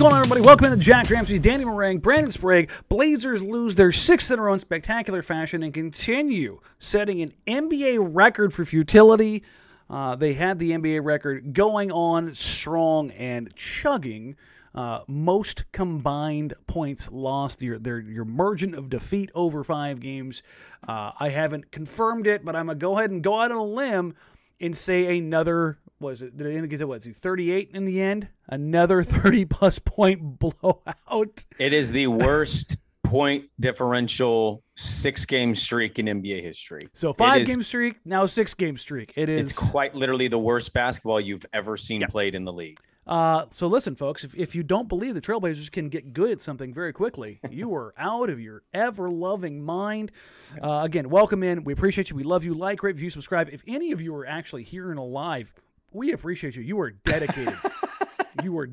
Going on, everybody? Welcome to Jack Ramsay's Danny Marang, Brandon Sprague. Blazers lose their sixth in a row in spectacular fashion and continue setting an NBA record for futility. Uh, they had the NBA record going on strong and chugging. Uh, most combined points lost. Your, their, your margin of defeat over five games. Uh, I haven't confirmed it, but I'm going to go ahead and go out on a limb and say another was it did it get to what 38 in the end another 30 plus point blowout. It is the worst point differential six game streak in NBA history. so five is- game streak now six game streak. It is It's quite literally the worst basketball you've ever seen played in the league. uh, so listen folks if, if you don't believe the trailblazers can get good at something very quickly you are out of your ever loving mind. Uh, again welcome in. We appreciate you. We love you. Like rate view, subscribe. If any of you are actually here and alive we appreciate you. You are dedicated You are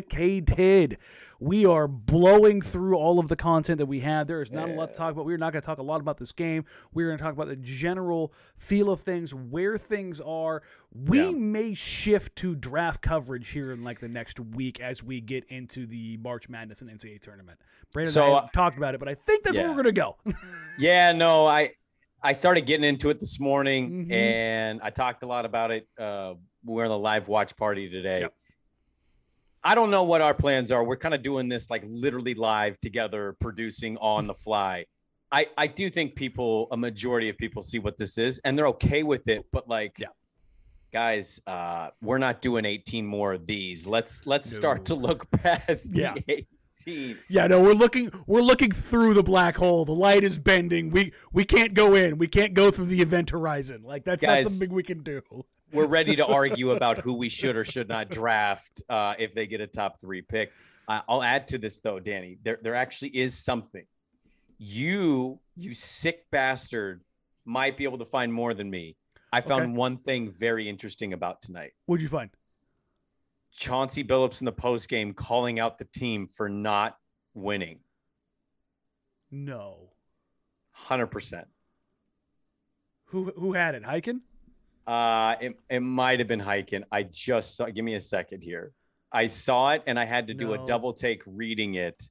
dedicated. We are blowing through all of the content that we have. There is not a lot to talk about. We're not going to talk a lot about this game. We're going to talk about the general feel of things, where things are. We Yeah. may shift to draft coverage here in like the next week as we get into the March Madness and NCAA tournament. Brandon So, I uh, talked about it, but I think that's where we're going to go. Yeah, no, I I started getting into it this morning Mhm. and I talked a lot about it. Uh, we're in a live watch party today. Yep. I don't know what our plans are. We're kind of doing this like literally live together, producing on the fly. I, I do think people, a majority of people see what this is and they're okay with it, but like, Yeah. guys, uh, we're not doing 18 more of these. Let's let's start to look past Yeah. the 18. Yeah, no, we're looking we're looking through the black hole. The light is bending. We we can't go in. We can't go through the event horizon. Like that's not something we can do. We're ready to argue about who we should or should not draft uh, if they get a top three pick. Uh, I'll add to this though, Danny. There, there actually is something. You, you sick bastard, might be able to find more than me. I found Okay. one thing very interesting about tonight. What'd you find? Chauncey Billups in the post game calling out the team for not winning. No. Hundred percent. Who who had it? Hiking? Uh, it, it might have been hiking. I just saw. Give me a second here. I saw it and I had to do No. a double take reading it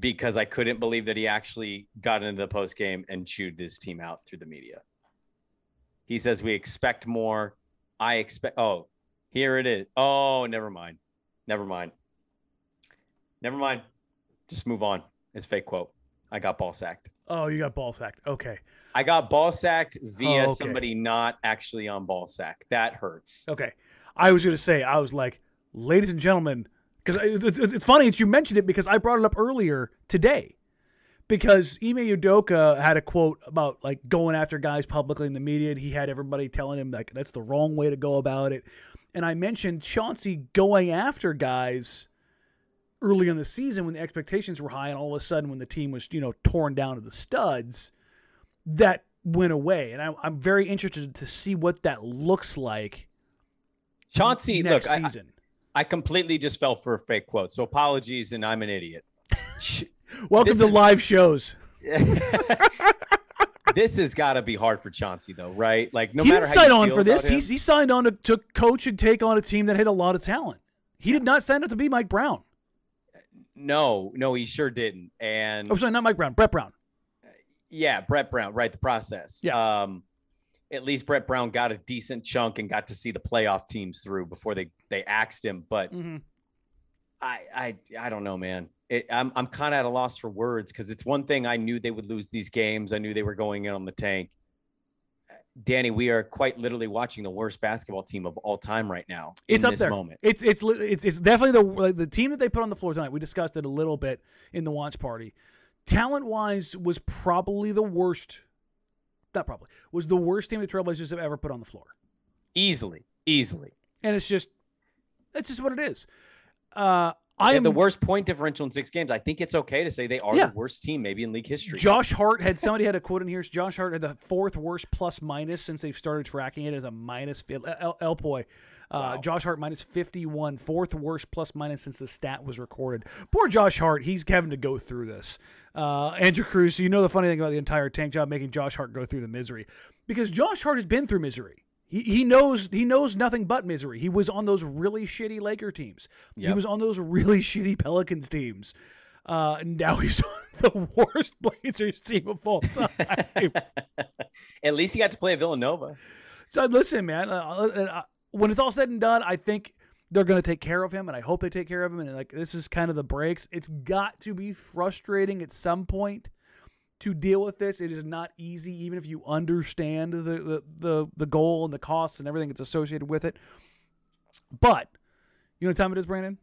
because I couldn't believe that he actually got into the post game and chewed this team out through the media. He says we expect more. I expect. Oh, here it is. Oh, never mind. Never mind. Never mind. Just move on. It's a fake quote. I got ball sacked. Oh, you got ball sacked. Okay. I got ball sacked via Oh, okay. somebody not actually on ball sack. That hurts. Okay. I was gonna say I was like, ladies and gentlemen, because it's, it's, it's funny that you mentioned it because I brought it up earlier today. Because Ime Udoka had a quote about like going after guys publicly in the media, and he had everybody telling him like that's the wrong way to go about it. And I mentioned Chauncey going after guys early in the season when the expectations were high, and all of a sudden when the team was you know torn down to the studs, that went away. And I, I'm very interested to see what that looks like Chauncey, next look, I, season. I completely just fell for a fake quote. So apologies, and I'm an idiot. Welcome this to is- live shows. this has got to be hard for Chauncey, though, right? Like, no he matter didn't how sign on for this. He's, he signed on to, to coach and take on a team that had a lot of talent. He did not sign up to be Mike Brown. No, no, he sure didn't. And Oh, sorry, not Mike Brown. Brett Brown. yeah, Brett Brown, right? The process. Yeah. Um, at least Brett Brown got a decent chunk and got to see the playoff teams through before they they axed him. But Mm-hmm. I I I don't know, man. It, I'm I'm kind of at a loss for words because it's one thing I knew they would lose these games. I knew they were going in on the tank. Danny, we are quite literally watching the worst basketball team of all time right now. It's up this there. moment. It's it's it's it's definitely the like, the team that they put on the floor tonight. We discussed it a little bit in the watch party. Talent wise, was probably the worst. Not probably was the worst team the Trailblazers have ever put on the floor, Easily, easily. and it's just that's just what it is. Uh, I am the worst point differential in six games. I think it's okay to say they are Yeah. the worst team maybe in league history. Josh Hart had somebody had a quote in here. Josh Hart had the fourth worst plus minus since they've started tracking it as a minus. El, uh, Wow. Josh Hart minus 51, fourth worst plus minus since the stat was recorded. Poor Josh Hart, he's having to go through this. Uh, Andrew Cruz, you know the funny thing about the entire tank job making Josh Hart go through the misery because Josh Hart has been through misery. He, he knows he knows nothing but misery. He was on those really shitty Laker teams. He was on those really shitty Pelicans teams. Uh, now he's on the worst Blazers team of all time. At least he got to play Villanova. so listen, man. Uh, uh, uh, when it's all said and done, I think they're going to take care of him, and I hope they take care of him. And like this is kind of the breaks. It's got to be frustrating at some point to deal with this. It is not easy, even if you understand the the the, the goal and the costs and everything that's associated with it. But you know what time it is, Brandon?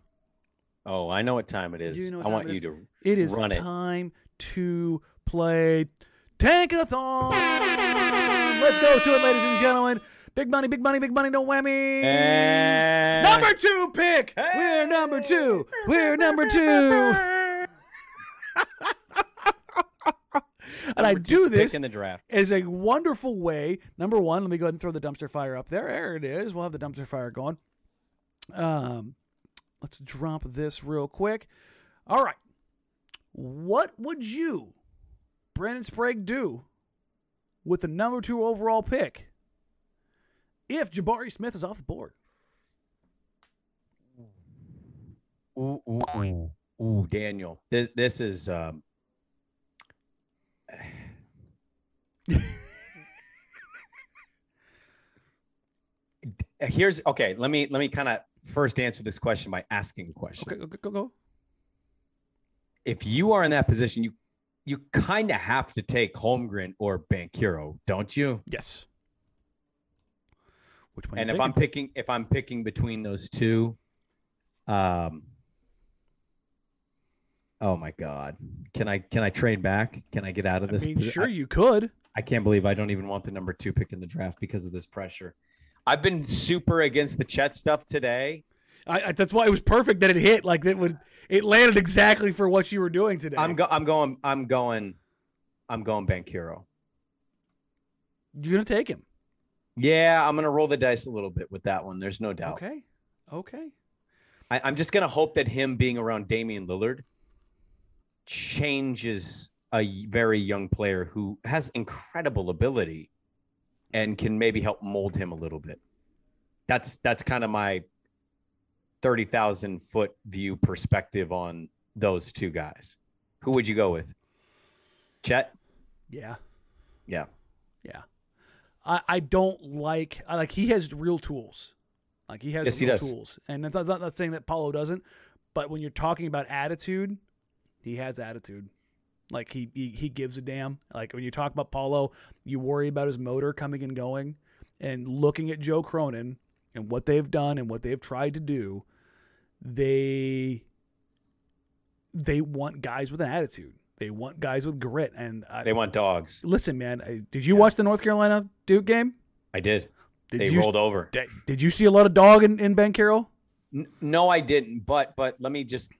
Oh, I know what time it is. You know I want you is. to. It is Run it. time to play Tankathon. Let's go to it, ladies and gentlemen. Big money, big money, big money, no whammies. Number two pick. We're number two. We're number two. and I Number two do this in the draft. as a wonderful way. Number one, let me go ahead and throw the dumpster fire up there. There it is. We'll have the dumpster fire going. Um, let's drop this real quick. All right. What would you, Brandon Sprague, do with the number two overall pick if Jabari Smith is off the board? Ooh, ooh, ooh, ooh, Daniel. This this is um Here's okay, let me let me kind of first answer this question by asking a question. Okay, go, go, go. If you are in that position, you you kind of have to take Holmgren or Banchero, don't you? Yes. Which one? and if I'm picking if I'm picking between those two, um Oh my god. Can I can I trade back? Can I get out of I this? mean, sure I, you could. I can't believe I don't even want the number 2 pick in the draft because of this pressure. I've been super against the Chet stuff today. I, I, that's why it was perfect that it hit. Like it would, it landed exactly for what you were doing today. I'm go- I'm going I'm going I'm going Banchero. You're gonna take him. Yeah, I'm going to roll the dice a little bit with that one. There's no doubt. Okay. Okay. I, I'm just gonna hope that him being around Damian Lillard changes a very young player who has incredible ability and can maybe help mold him a little bit. That's that's kind of my thirty thousand foot view perspective on those two guys. Who would you go with? Chet? Yeah. Yeah. Yeah. I, I don't like I like he has real tools. Like he has Yes, he real does. tools. And that's not, not saying that Paolo doesn't, but when you're talking about attitude, he has attitude. Like he, he he gives a damn. Like when you talk about Paolo, you worry about his motor coming and going and looking at Joe Cronin and what they've done and what they've tried to do, they they want guys with an attitude. They want guys with grit and I, They want dogs. Listen, man, I- did you watch the North Carolina Duke game? I did. Did they you rolled over. did, did you see a lot of dog in, in Banchero? N- no, I didn't. But but let me just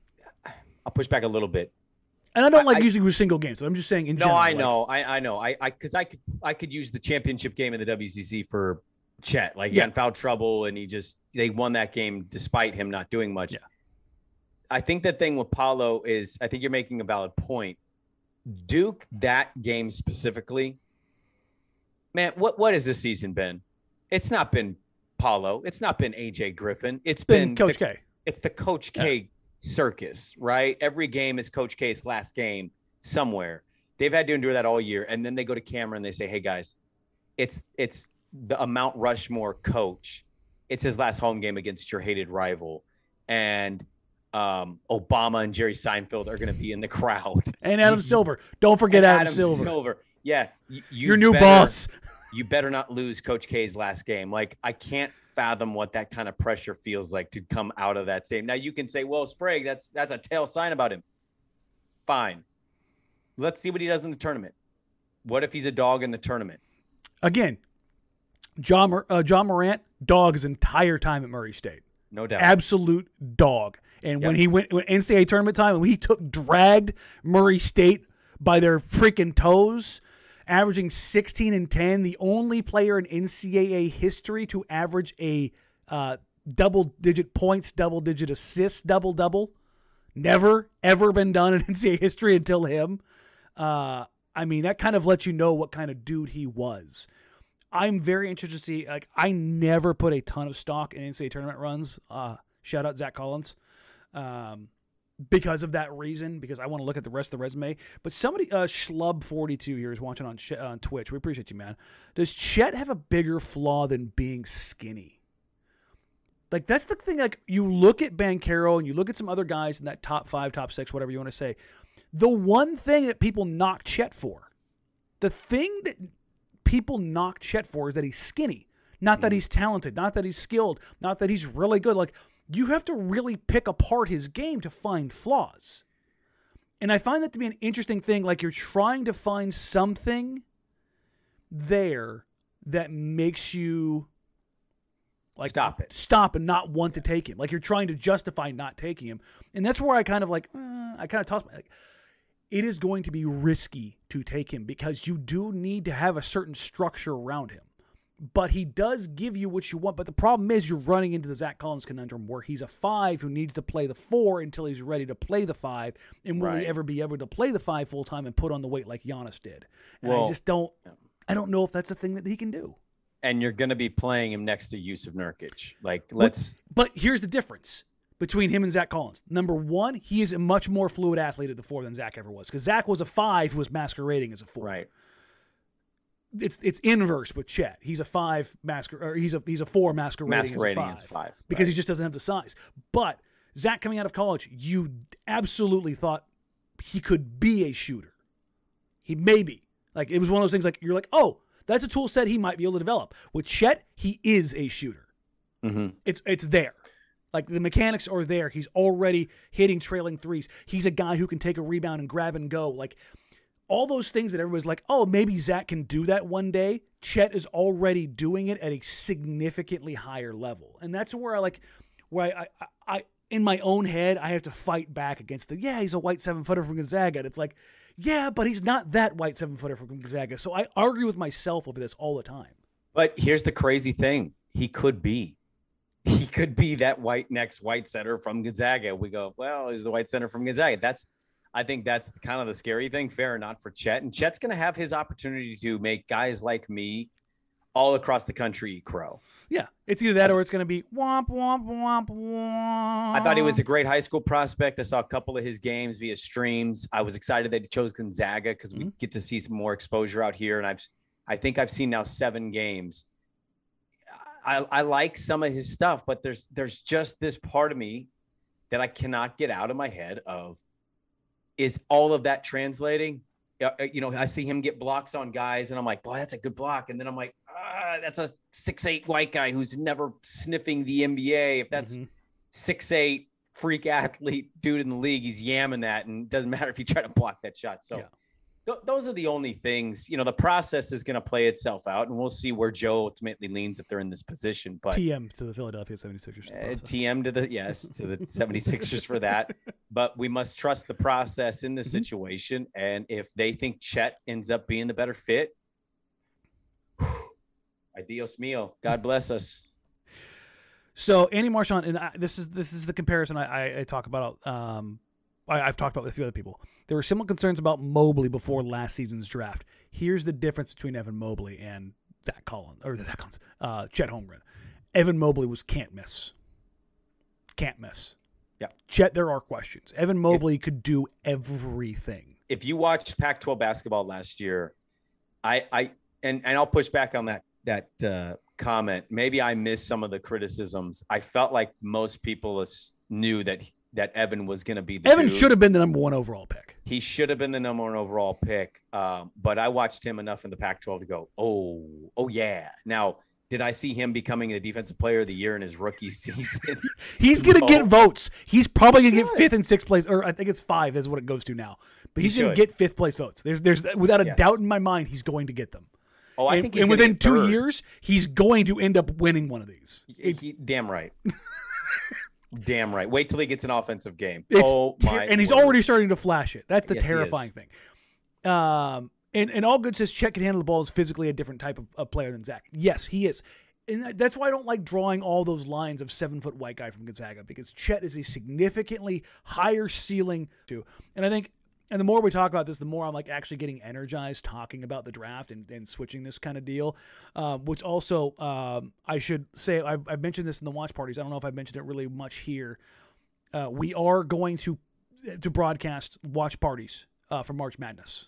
I'll push back a little bit. And I don't I- like I- using with single games. So I'm just saying in No, general. I like- know, I I know, I I because I could I could use the championship game in the WCC for Chet. Like he Yeah. got in foul trouble, and he just they won that game despite him not doing much. Yeah. I think the thing with Paolo is I think you're making a valid point. Duke that game specifically Man, what what has this season been? It's not been Paolo. It's not been AJ Griffin. It's Been been, Coach the, K. It's the Coach K circus, right? Every game is Coach K's last game somewhere. They've had to endure that all year, and then they go to camera and they say, "Hey guys, it's it's the Mount Rushmore coach. It's his last home game against your hated rival, and um, Obama and Jerry Seinfeld are going to be in the crowd. And Adam Silver. Don't forget And Adam, Silver. Yeah, y- you Your new better- boss. You better not lose Coach K's last game. Like I can't fathom what that kind of pressure feels like to come out of that stadium. Now you can say, "Well, Sprague, that's that's a tail sign about him." Fine. Let's see what he does in the tournament. What if he's a dog in the tournament? Again, Ja, uh, Ja Morant, dog his entire time at Murray State. No doubt. absolute dog. And when he went when NCAA tournament time, when he took dragged Murray State by their freaking toes, averaging 16 and 10, the only player in NCAA history to average a uh, double digit points, double digit assists, double double. Never ever been done in NCAA history until him. Uh, I mean, that kind of lets you know what kind of dude he was. I'm very interested to see. Like, I never put a ton of stock in NCAA tournament runs. Uh, shout out Zach Collins, um, because of that reason. Because I want to look at the rest of the resume. But somebody, uh, Schlub42 here is watching on Ch- on Twitch. We appreciate you, man. Does Chet have a bigger flaw than being skinny? Like that's the thing. Like you look at Banchero and you look at some other guys in that top five, top six, whatever you want to say. The one thing that people knock Chet for, the thing that people knock Chet for is that he's skinny. Not that he's talented, not that he's skilled, not that he's really good. Like you have to really pick apart his game to find flaws. And I find that to be an interesting thing. Like you're trying to find something there that makes you like Stop it. stop and not want to take him. Like you're trying to justify not taking him, and that's where I kind of like uh, I kind of toss my like. It is going to be risky to take him because you do need to have a certain structure around him. But he does give you what you want. But the problem is you're running into the Zach Collins conundrum where he's a five who needs to play the four until he's ready to play the five. And will he ever be able to play the five full time and put on the weight like Giannis did? And I just don't I don't know if that's a thing that he can do. and you're going to be playing him next to Jusuf Nurkic. Like, let's. But here's the difference between him and Zach Collins. Number one, he is a much more fluid athlete at the four than Zach ever was. Because Zach was a five who was masquerading as a four. Right. It's it's inverse with Chet. He's a five masquer or he's a he's a four masquerading, Masquerading as as a five. five, Because he just doesn't have the size. But Zach coming out of college, you absolutely thought he could be a shooter. He may be. Like it was one of those things like you're like, oh, that's a tool set he might be able to develop. With Chet, he is a shooter. hmm It's it's there. Like the mechanics are there. He's already hitting trailing threes. He's a guy who can take a rebound and grab and go. Like all those things that everybody's like, oh, maybe Zach can do that one day. Chet is already doing it at a significantly higher level, and that's where I like, where I, I, I in my own head, I have to fight back against the yeah, he's a white seven footer from Gonzaga. And it's like, yeah, but he's not that white seven footer from Gonzaga. So I argue with myself over this all the time. But here's the crazy thing: he could be, he could be that white next white center from Gonzaga. We go, well, he's the white center from Gonzaga. That's, I think that's kind of the scary thing. Fair or not for Chet, and Chet's going to have his opportunity to make guys like me, all across the country, crow. Yeah, it's either that or it's going to be womp womp womp womp. I thought he was a great high school prospect. I saw a couple of his games via streams. I was excited that he chose Gonzaga because we mm-hmm. get to see some more exposure out here. And I've, I think I've seen now seven games. I, I like some of his stuff, but there's there's just this part of me that I cannot get out of my head of is all of that translating? Uh, uh, You know, I see him get blocks on guys, and I'm like, boy, that's a good block. And then I'm like, ah, that's a six eight white guy who's never sniffing the NBA. If that's Mhm. six eight freak athlete dude in the league, he's yamming that, and it doesn't matter if you try to block that shot. So Yeah. th- those are the only things. You know, the process is going to play itself out, and we'll see where Joe ultimately leans if they're in this position. But TM to the Philadelphia 76ers. uh. TM to the yes to the 76ers for that. But we must trust the process in this Mhm. situation. And if they think Chet ends up being the better fit, adios mio. God bless us. So Andy Marchand, and I, this is this is the comparison I, I, I talk about. Um, I, I've talked about with a few other people. There were similar concerns about Mobley before last season's draft. Here's the difference between Evan Mobley and Zach Collins or Zach Collins, uh, Chet Holmgren. Evan Mobley was can't miss. Can't miss. Yeah. Chet, there are questions. Evan Mobley could do everything. If you watched Pac-12 basketball last year, I, I, and and I'll push back on that that uh, comment. Maybe I missed some of the criticisms. I felt like most people knew that that Evan was going to be. the Evan dude. should have been the number one overall pick. He should have been the number one overall pick. Um, but I watched him enough in the Pac-12 to go, oh, oh yeah. Now, did I see him becoming a defensive player of the year in his rookie season? He's going to No. get votes. He's probably going to get fifth and sixth place, or I think it's five is what it goes to now. But He he's going to get fifth place votes. There's, there's without a Yes. doubt in my mind, he's going to get them. Oh, I and think he's and within two years, he's going to end up winning one of these. He- It's, he- damn right. damn right. Wait till he gets an offensive game. it's oh ter- my! and he's word. already starting to flash it. That's the Yes, terrifying thing. Um, and and all good says Chet can handle the ball is physically a different type of, of player than Zach. Yes, he is. And that's why I don't like drawing all those lines of seven foot white guy from Gonzaga because Chet is a significantly higher ceiling too. And I think, and the more we talk about this, the more I'm like actually getting energized talking about the draft and, and switching this kind of deal. Um, which also, um, I should say, I've, I've mentioned this in the watch parties. I don't know if I've mentioned it really much here. Uh, we are going to to broadcast watch parties uh, for March Madness.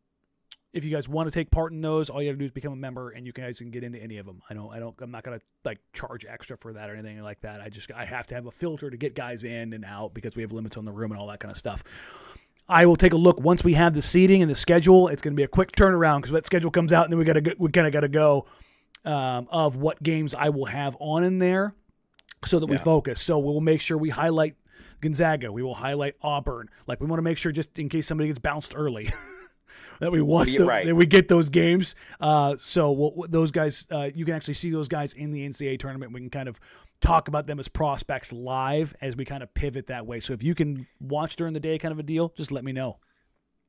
if you guys want to take part in those, all you got to do is become a member, and you guys can get into any of them. I don't, I don't, I'm not gonna like charge extra for that or anything like that. I just, I have to have a filter to get guys in and out because we have limits on the room and all that kind of stuff. I will take a look once we have the seating and the schedule. It's going to be a quick turnaround because that schedule comes out, and then we got to, we kind of got to go um, of what games I will have on in there, so that we focus. So we'll make sure we highlight Gonzaga. We will highlight Auburn. Like we want to make sure just in case somebody gets bounced early. that we watch the, right. that we get those games. Uh, so we'll, those guys, uh, you can actually see those guys in the NCAA tournament. We can kind of talk about them as prospects live as we kind of pivot that way. So if you can watch during the day, kind of a deal, just let me know.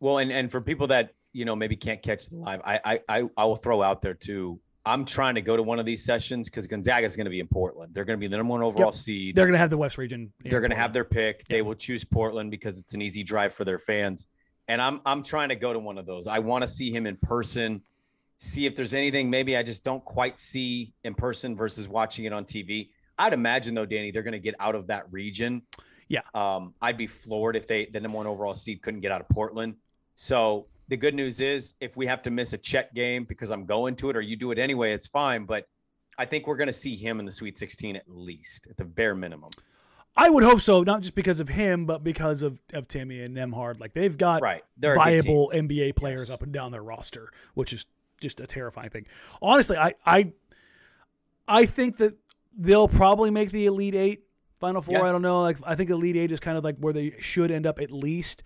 Well, and and for people that you know maybe can't catch the live, I I I, I will throw out there too. I'm trying to go to one of these sessions because Gonzaga is going to be in Portland. They're going to be the number one overall seed. They're going to have the West region. They're going to have their pick. They will choose Portland because it's an easy drive for their fans. And I'm I'm trying to go to one of those. I want to see him in person, see if there's anything maybe I just don't quite see in person versus watching it on TV. I'd imagine though, Danny, they're going to get out of that region. Yeah. Um, I'd be floored if they the number one overall seed couldn't get out of Portland. So The good news is if we have to miss a Chet game because I'm going to it or you do it anyway, it's fine. But I think we're going to see him in the Sweet 16 at least, at the bare minimum. I would hope so, not just because of him, but because of, of Timme and Nembhard. Like they've got Right. They're viable NBA players Yes. up and down their roster, which is just a terrifying thing. Honestly, I I I think that they'll probably make the Elite Eight, Final Four. Yeah. I don't know. Like I think Elite Eight is kind of like where they should end up at least.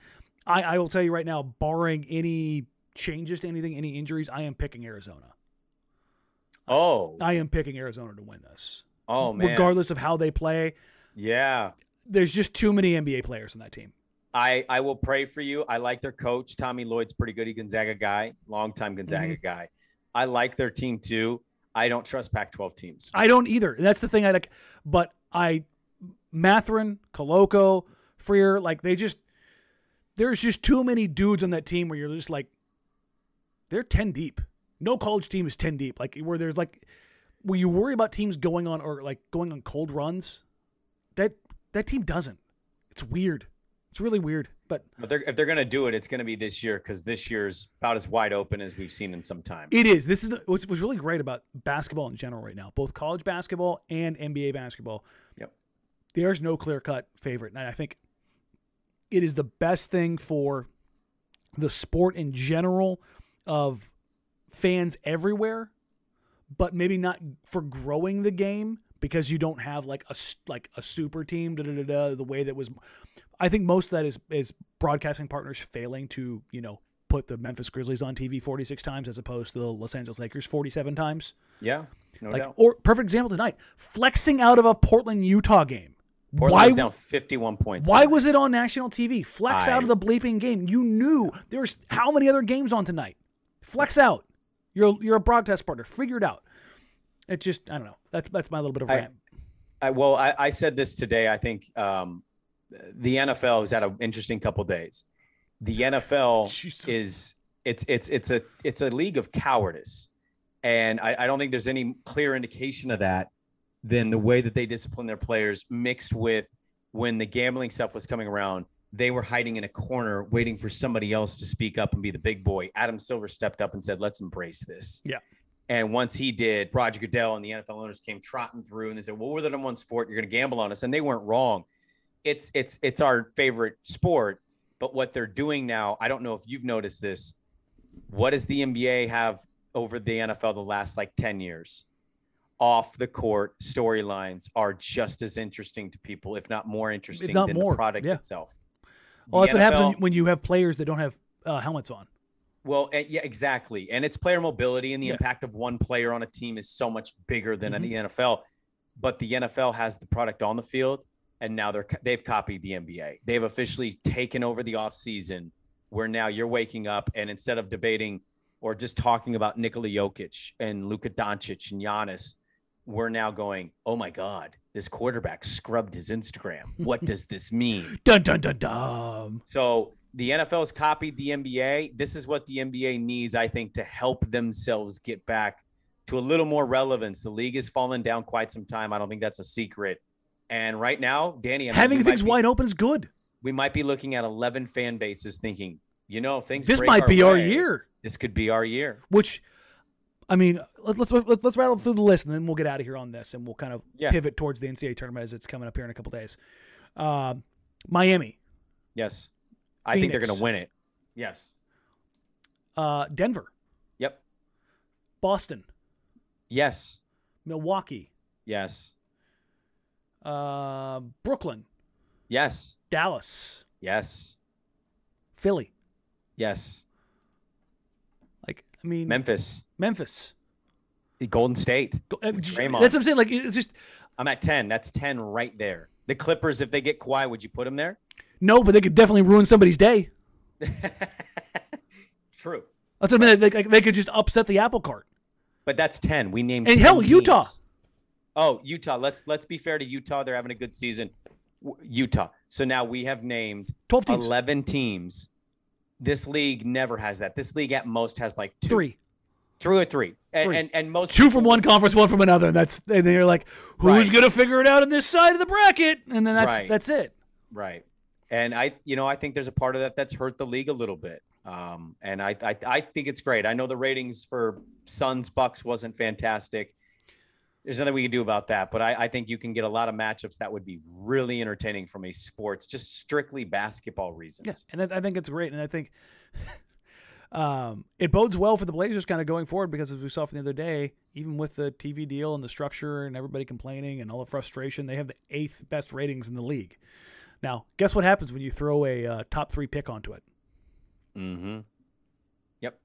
I, I will tell you right now, barring any changes to anything, any injuries, I am picking Arizona. Oh, I am picking Arizona to win this. oh man. Regardless of how they play, Yeah. there's just too many NBA players on that team. I, I will pray for you. I like their coach. Tommy Lloyd's pretty good. He Gonzaga guy, longtime Gonzaga Mm-hmm. guy. I like their team too. I don't trust Pac 12 teams. I don't either. That's the thing I like. But I, Mathurin, Koloko, Freer, like they just, there's just too many dudes on that team where you're just like, they're 10 deep. No college team is 10 deep. Like where there's like, where you worry about teams going on or like going on cold runs. That, team doesn't. It's weird. It's really weird. But But they're, if they're going to do it, it's going to be this year because this year's about as wide open as we've seen in some time. It is. This is the, what's, what's really great about basketball in general right now, both college basketball and NBA basketball. Yep. There's no clear cut favorite. And I think it is the best thing for the sport in general of fans everywhere, but maybe not for growing the game because you don't have like a like a super team da, da, da, da, the way that was I think most of that is is broadcasting partners failing to, you know, put the Memphis Grizzlies on TV 46 times as opposed to the Los Angeles Lakers 47 times. Yeah. No Like doubt. or perfect example tonight, flexing out of a Portland Utah game. Portland's why down 51 points. why was it on national TV? Flex I- out of the bleeping game. You knew there's how many other games on tonight. Flex out. You're you're a broadcast partner. Figure it out. It just I don't know. That's that's my little bit of I- rant. I, well, I, I said this today. I think um, the NFL has had an interesting couple days. The NFL Jesus. is it's it's it's a it's a league of cowardice, and I, I don't think there's any clear indication of that than the way that they discipline their players, mixed with when the gambling stuff was coming around. They were hiding in a corner, waiting for somebody else to speak up and be the big boy. Adam Silver stepped up and said, "Let's embrace this." Yeah. And once he did, Roger Goodell and the NFL owners came trotting through and they said, Well, we're the number one sport. You're going to gamble on us. And they weren't wrong. It's it's it's our favorite sport. But what they're doing now, I don't know if you've noticed this. What does the NBA have over the NFL the last like 10 years? Off the court storylines are just as interesting to people, if not more interesting not than more, the product yeah. itself. Well, The that's what happens when, when you have players that don't have uh, helmets on. Well, eh, yeah, exactly. And it's player mobility, and the Yeah. impact of one player on a team is so much bigger than Mhm. the NFL. But the NFL has the product on the field, and now they're they've copied the NBA. They've officially taken over the offseason, where now you're waking up, and instead of debating or just talking about Nikola Jokic and Luka Doncic and Giannis, we're now going, "Oh my God, this quarterback scrubbed his Instagram. What does this mean?" Dun dun dun dun. So the NFL has copied the NBA. This is what the NBA needs, I think, to help themselves get back to a little more relevance. The league has fallen down quite some time. I don't think that's a secret. And right now, Danny, I mean, Having things be, wide open is good. we might be looking at 11 fan bases thinking, you know, things This might be our year. This could be our year. Which, I mean, let, let's let's let's rattle through the list and then we'll get out of here on this and we'll kind of Yeah. pivot towards the NCAA tournament as it's coming up here in a couple days. Um, Miami, Yes. I think they're going to win it. Yes. uh, Denver, Yep. Boston, Yes. Milwaukee, Yes. uh, Brooklyn, Yes. Dallas, Yes. Philly. Yes. Like, I mean, Memphis. Memphis. Golden State. Go- uh, Draymond. That's what I'm saying. Like, it's just I'm at 10. That's 10 right there. The Clippers, if they get Kawhi, would you put them there? No, but they could definitely ruin somebody's day. True. That's what I mean. They, like, they could just upset the apple cart. But that's 10. We named And 10 hell, Utah. teams. Oh, Utah. Let's let's be fair to Utah. They're having a good season. Utah. So now we have named 12 teams. 11 teams. This league never has that. This league at most has like two. Three. Two or three. And Three. and, and most Two from one conference, one from another, and that's and then you're like, who's Right. gonna figure it out on this side of the bracket? And then that's Right. that's it. Right. And I, you know, I think there's a part of that that's hurt the league a little bit. Um, and I, I I think it's great. I know the ratings for Suns Bucks wasn't fantastic. There's nothing we can do about that, but I, I think you can get a lot of matchups that would be really entertaining from a sports, just strictly basketball reasons. Yes, and I I think it's great, and I think um, it bodes well for the Blazers kind of going forward because as we saw from the other day, even with the TV deal and the structure and everybody complaining and all the frustration, they have the eighth best ratings in the league. Now, guess what happens when you throw a uh, top three pick onto it? Mm-hmm. Yep.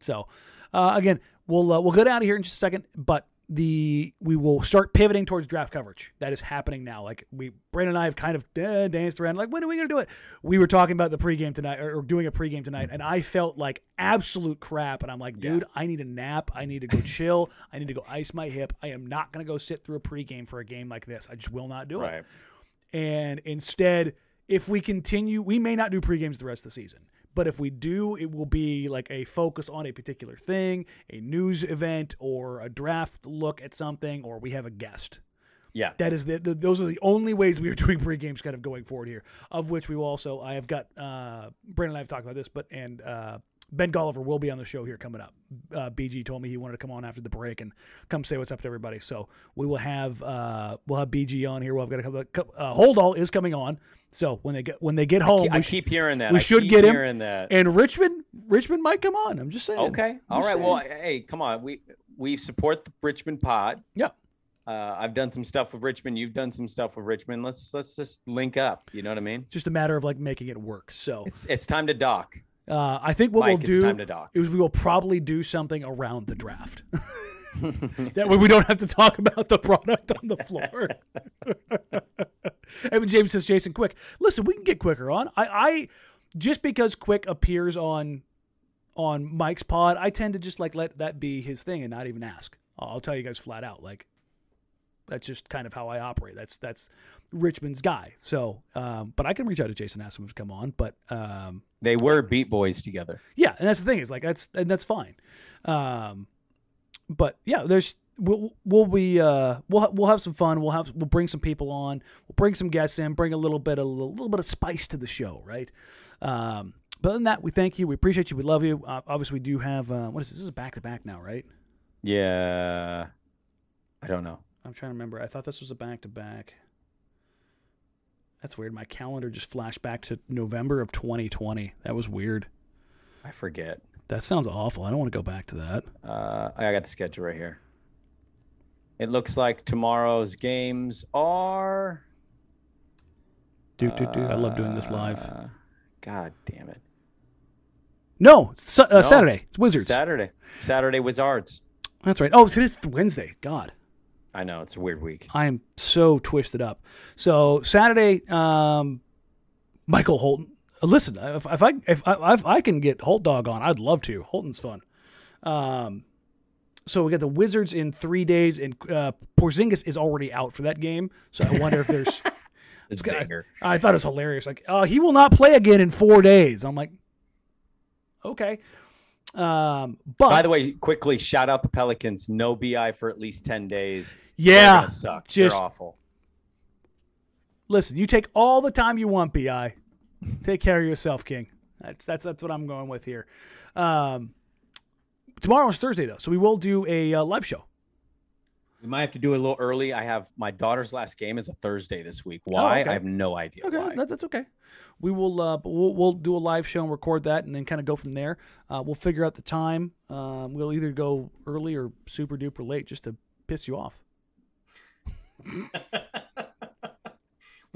So, uh, again, we'll uh, we'll get out of here in just a second, but the we will start pivoting towards draft coverage. That is happening now. Like we, Brandon and I have kind of uh, danced around. Like when are we going to do it? We were talking about the pregame tonight, or, or doing a pregame tonight, and I felt like absolute crap. And I'm like, dude, I need a nap. I need to go chill. I need to go ice my hip. I am not going to go sit through a pregame for a game like this. I just will not do it. And instead, if we continue, we may not do pregames the rest of the season. But if we do, it will be like a focus on a particular thing, a news event, or a draft look at something, or we have a guest. Yeah. That is the, the those are the only ways we are doing pre-games kind of going forward here. Of which we will also I have got uh Brandon and I have talked about this, but and uh Ben Golliver will be on the show here coming up. Uh, BG told me he wanted to come on after the break and come say what's up to everybody. So we will have uh, we'll have BG on here. We'll have got a couple. Uh, Holdall is coming on. So when they get when they get home, I we sh- keep hearing that. we I should keep get him. hearing that. and Richman Richman might come on. I'm just saying. Okay. All right. Right. Well, hey, come on. We we support the Richman Pod. Yeah. Uh, I've done some stuff with Richman. You've done some stuff with Richman. Let's let's just link up. You know what I mean? Just a matter of like making it work. So It's it's time to dock. Uh, I think what Mike, we'll do time to dock. is we will probably do something around the draft. that way we don't have to talk about the product on the floor. Evan James says Jason Quick. Listen, we can get quicker on. I, I just because Quick appears on on Mike's pod, I tend to just like let that be his thing and not even ask. I'll I'll tell you guys flat out. Like that's just kind of how I operate. That's that's Richman's guy. So, um, but I can reach out to Jason, ask him to come on. But um, They were Beat Boys together. yeah, and that's the thing is like that's and that's fine. Um, but yeah, there's we'll we'll be uh we'll we'll have some fun. We'll have we'll bring some people on. We'll bring some guests in. Bring a little bit of a little, bit of spice to the show, right? Um, but other than that, we thank you. We appreciate you. We love you. Uh, obviously, we do have uh, what is this? This is back to back now, right? Yeah. I don't know. I'm trying to remember. I thought this was a back to back. That's weird. My calendar just flashed back to November of 2020. That was weird. I forget. That sounds awful. I don't want to go back to that. Uh, I got the schedule right here. It looks like tomorrow's games are. Do do do. I love doing this live. uh, God damn it! No, Su- uh, No. Saturday. It's Wizards. Saturday, Saturday Wizards. That's right. Oh, so it is Wednesday. God, I know it's a weird week. I am so twisted up. So Saturday, um, Michael Holton. uh, Listen, if, if I if I, if I can get Holt Dog on, I'd love to. Holton's fun. Um, so we got the Wizards in three days, and uh, Porzingis is already out for that game. So I wonder if there's. The got- I thought it was hilarious. Like, oh, he will not play again in four days. I'm like, okay. Um, but By the way, quickly shout out the Pelicans. No BI for at least ten days. Yeah, suck. just They're awful. listen. You take all the time you want, Bi. Take care of yourself, King. That's that's that's what I'm going with here. Um, tomorrow is Thursday though, so we will do a uh, live show. We might have to do it a little early. I have my daughter's last game is a Thursday this week. Why? okay. I have no idea. Okay, why. that, that's okay. We will uh, we'll, we'll do a live show and record that, and then kind of go from there. Uh, we'll figure out the time. Um, we'll either go early or super duper late, just to piss you off.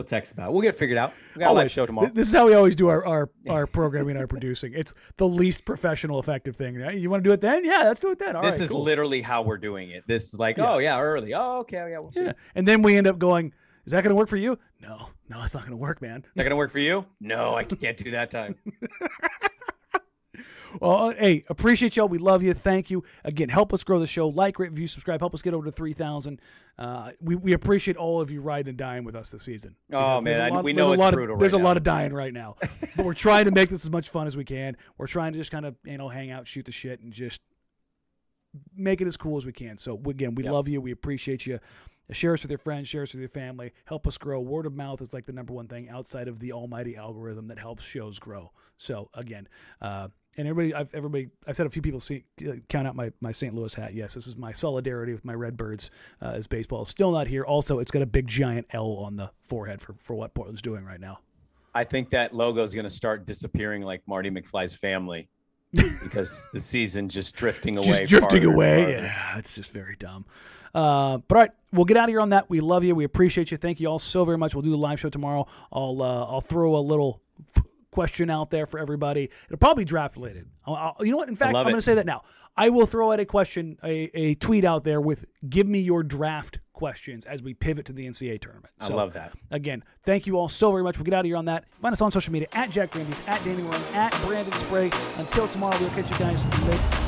We'll text about. it. We'll get it figured out. We got oh, a live show tomorrow. This is how we always do our, our, our programming and our producing. It's the least professional, effective thing. You want to do it then? Yeah, let's do it then. All this right, is cool. literally how we're doing it. This is like, Yeah. oh yeah, early. Oh okay, yeah, we'll see. Yeah. And then we end up going, is that going to work for you? No, no, it's not going to work, man. Is that gonna work for you? No, I can't do that time. Well, uh, hey, appreciate y'all. We love you. Thank you. Again, help us grow the show. Like, rate, review, subscribe. Help us get over to 3,000. Uh, we, we appreciate all of you riding and dying with us this season. Oh, man, I- lot- we know a it's lot brutal of, right There's a now. lot of dying right now. but we're trying to make this as much fun as we can. We're trying to just kind of, you know, hang out, shoot the shit, and just make it as cool as we can. So, again, we Yep. love you. We appreciate you. Share us with your friends, share us with your family. Help us grow. Word of mouth is like the number one thing outside of the almighty algorithm that helps shows grow. So again, uh, and everybody, I've everybody, I've said a few people see uh, count out my, my St. Louis hat. Yes, this is my solidarity with my Redbirds uh, as baseball is still not here. Also, it's got a big giant L on the forehead for for what Portland's doing right now. I think that logo is going to start disappearing like Marty McFly's family because the season just drifting away. Just drifting away. Yeah, it's just very dumb. Uh, but all right, we'll get out of here on that. We love you. We appreciate you. Thank you all so very much. We'll do the live show tomorrow. I'll uh, I'll throw a little question out there for everybody. It'll probably be draft related. I'll, I'll- you know what? In fact, I'm going to say that now. I will throw out a question, a, a tweet out there with "Give me your draft questions" as we pivot to the NCAA tournament. I So, love that. Again, thank you all so very much. We'll get out of here on that. Find us on social media at Jack Grandies, at Danny Marang, at Brandon Sprague. Until tomorrow, we'll catch you guys later.